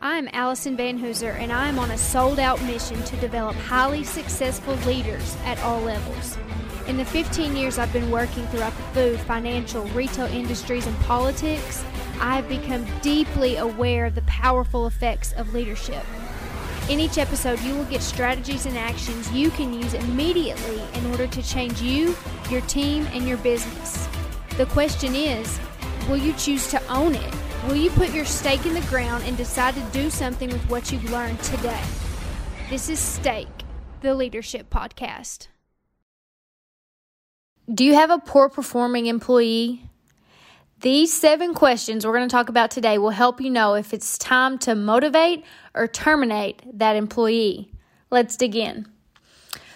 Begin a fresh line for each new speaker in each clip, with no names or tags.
I'm Allison Van Hooser, and I am on a sold out mission to develop highly successful leaders at all levels. In the 15 years I've been working throughout the food, financial, retail industries, and politics, I have become deeply aware of the powerful effects of leadership. In each episode, you will get strategies and actions you can use immediately in order to change you, your team, and your business. The question is will you choose to own it? Will you put your stake in the ground and decide to do something with what you've learned today? This is Stake, the Leadership Podcast. Do you have a poor performing employee? These seven questions we're going to talk about today will help you know if it's time to motivate or terminate that employee. Let's dig in.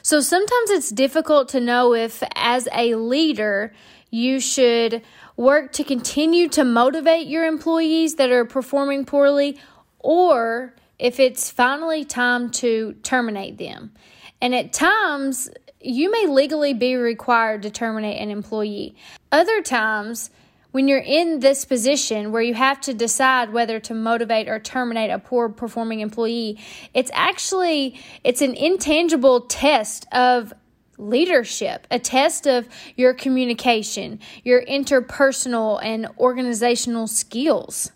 So, sometimes it's difficult to know if, as a leader, you should work to continue to motivate your employees that are performing poorly or if it's finally time to terminate them. And at times, you may legally be required to terminate an employee. Other times, when you're in this position where you have to decide whether to motivate or terminate a poor performing employee, it's actually it's an intangible test of leadership, a test of your communication, your interpersonal and organizational skills.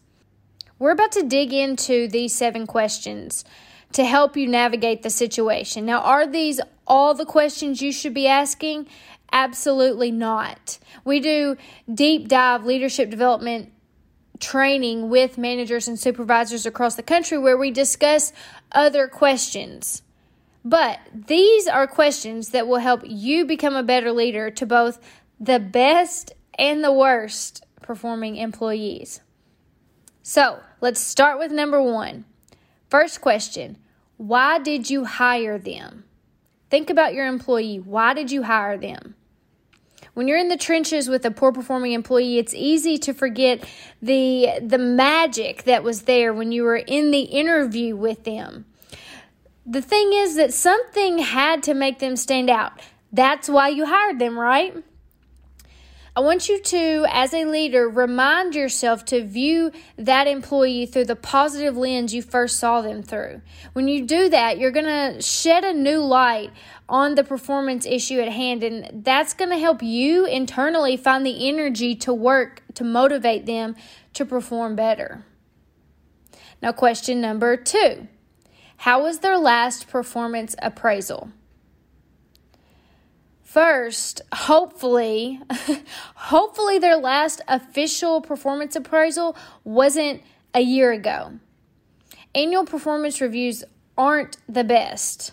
We're about to dig into these seven questions to help you navigate the situation. Now, are these all the questions you should be asking? Absolutely not. We do deep dive leadership development training with managers and supervisors across the country where we discuss other questions. But these are questions that will help you become a better leader to both the best and the worst performing employees. So let's start with number one. First question Why did you hire them? Think about your employee. Why did you hire them? When you're in the trenches with a poor performing employee, it's easy to forget the the magic that was there when you were in the interview with them the thing is that something had to make them stand out. That's why you hired them, right? I want you to, as a leader, remind yourself to view that employee through the positive lens you first saw them through. When you do that, you're going to shed a new light on the performance issue at hand, and that's going to help you internally find the energy to work to motivate them to perform better. Now, question number two how was their last performance appraisal? First, hopefully, hopefully their last official performance appraisal wasn't a year ago. Annual performance reviews aren't the best.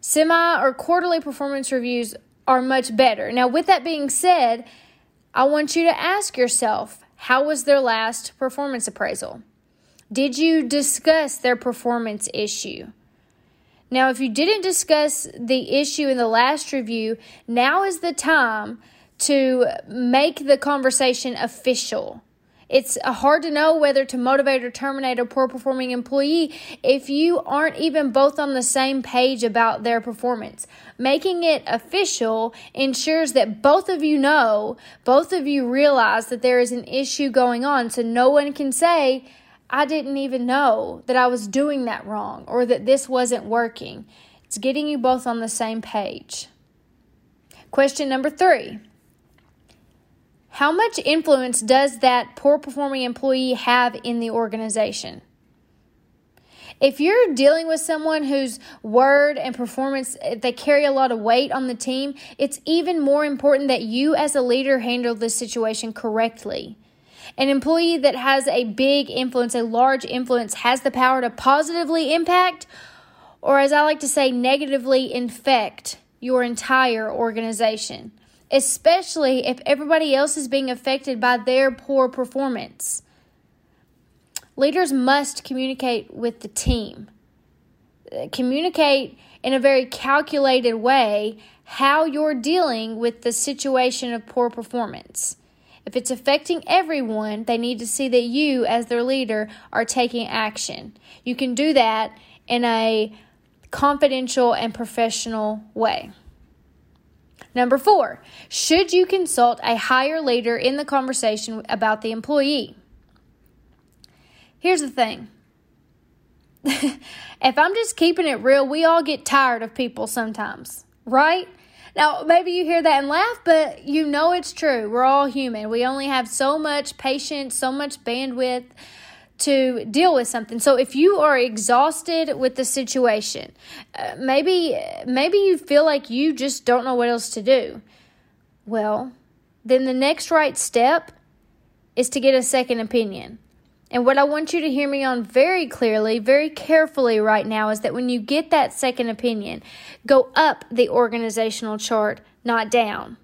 Semi or quarterly performance reviews are much better. Now, with that being said, I want you to ask yourself how was their last performance appraisal? Did you discuss their performance issue? Now, if you didn't discuss the issue in the last review, now is the time to make the conversation official. It's hard to know whether to motivate or terminate a poor performing employee if you aren't even both on the same page about their performance. Making it official ensures that both of you know, both of you realize that there is an issue going on, so no one can say, I didn't even know that I was doing that wrong or that this wasn't working. It's getting you both on the same page. Question number three How much influence does that poor performing employee have in the organization? If you're dealing with someone whose word and performance eh, they carry a lot of weight on the team, it's even more important that you as a leader handle this situation correctly. An employee that has a big influence, a large influence, has the power to positively impact, or as I like to say, negatively infect your entire organization, especially if everybody else is being affected by their poor performance. Leaders must communicate with the team. Communicate in a very calculated way how you're dealing with the situation of poor performance. If it's affecting everyone, they need to see that you, as their leader, are taking action. You can do that in a confidential and professional way. Number four, should you consult a higher leader in the conversation about the employee? Here's the thing if I'm just keeping it real, we all get tired of people sometimes, right? Now, maybe you hear that and laugh, but you know it's true. We're all human. We only have so much patience, so much bandwidth to deal with something. So if you are exhausted with the situation, uh, maybe maybe you feel like you just don't know what else to do. Well, then the next right step is to get a second opinion. And what I want you to hear me on very clearly, very carefully right now is that when you get that second opinion, go up the organizational chart, not down.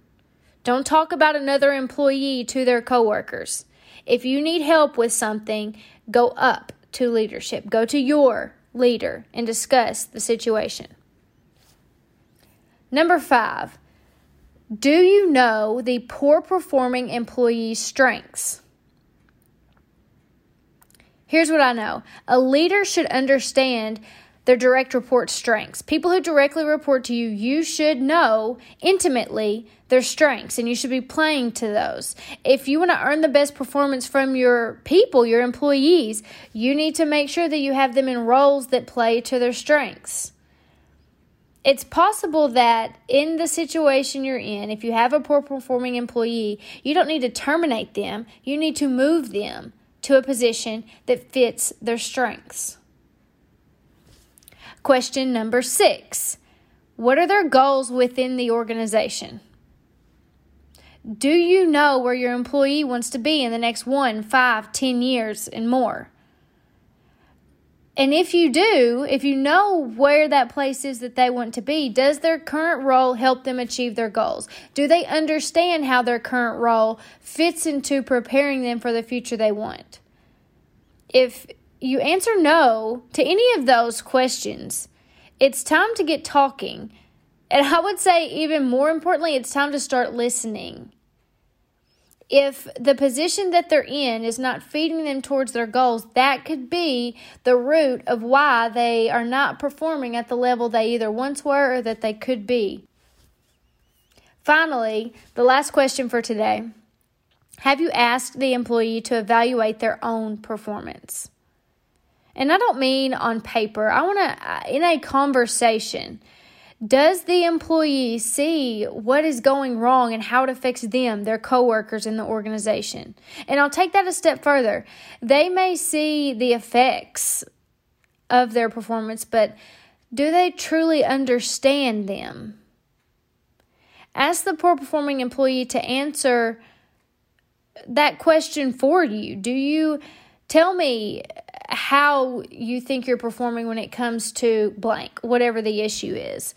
Don't talk about another employee to their coworkers. If you need help with something, go up to leadership. Go to your leader and discuss the situation. Number five, do you know the poor performing employee's strengths? Here's what I know a leader should understand their direct report strengths. People who directly report to you, you should know intimately their strengths and you should be playing to those. If you want to earn the best performance from your people, your employees, you need to make sure that you have them in roles that play to their strengths. It's possible that in the situation you're in, if you have a poor performing employee, you don't need to terminate them, you need to move them to a position that fits their strengths. Question number six What are their goals within the organization? Do you know where your employee wants to be in the next one, five, ten years and more? And if you do, if you know where that place is that they want to be, does their current role help them achieve their goals? Do they understand how their current role fits into preparing them for the future they want? If you answer no to any of those questions, it's time to get talking. And I would say, even more importantly, it's time to start listening if the position that they're in is not feeding them towards their goals, that could be the root of why they are not performing at the level they either once were or that they could be. Finally, the last question for today Have you asked the employee to evaluate their own performance? And I don't mean on paper, I want to, uh, in a conversation. Does the employee see what is going wrong and how it affects them, their coworkers, in the organization? And I'll take that a step further. They may see the effects of their performance, but do they truly understand them? Ask the poor performing employee to answer that question for you. Do you tell me how you think you're performing when it comes to blank, whatever the issue is?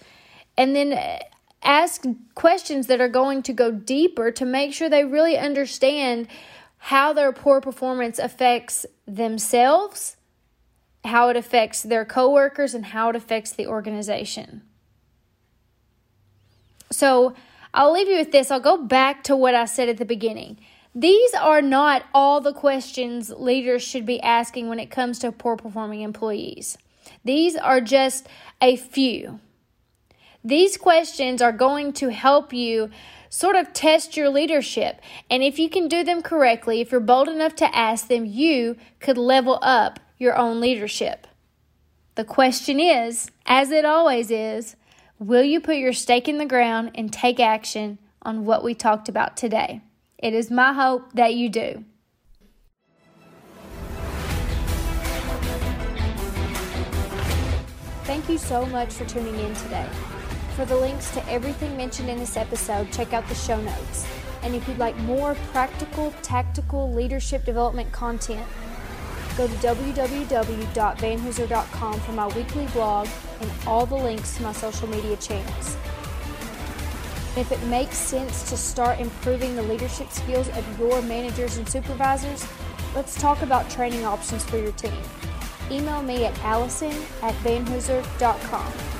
And then uh, ask questions that are going to go deeper to make sure they really understand how their poor performance affects themselves, how it affects their coworkers, and how it affects the organization. So, I'll leave you with this. I'll go back to what I said at the beginning. These are not all the questions leaders should be asking when it comes to poor performing employees. These are just a few. These questions are going to help you sort of test your leadership. And if you can do them correctly, if you're bold enough to ask them, you could level up your own leadership. The question is, as it always is, will you put your stake in the ground and take action on what we talked about today? It is my hope that you do. Thank you so much for tuning in today. For the links to everything mentioned in this episode, check out the show notes. And if you'd like more practical, tactical leadership development content, go to www.vanhooser.com for my weekly blog and all the links to my social media channels. If it makes sense to start improving the leadership skills of your managers and supervisors, let's talk about training options for your team. Email me at allison at vanhooser.com.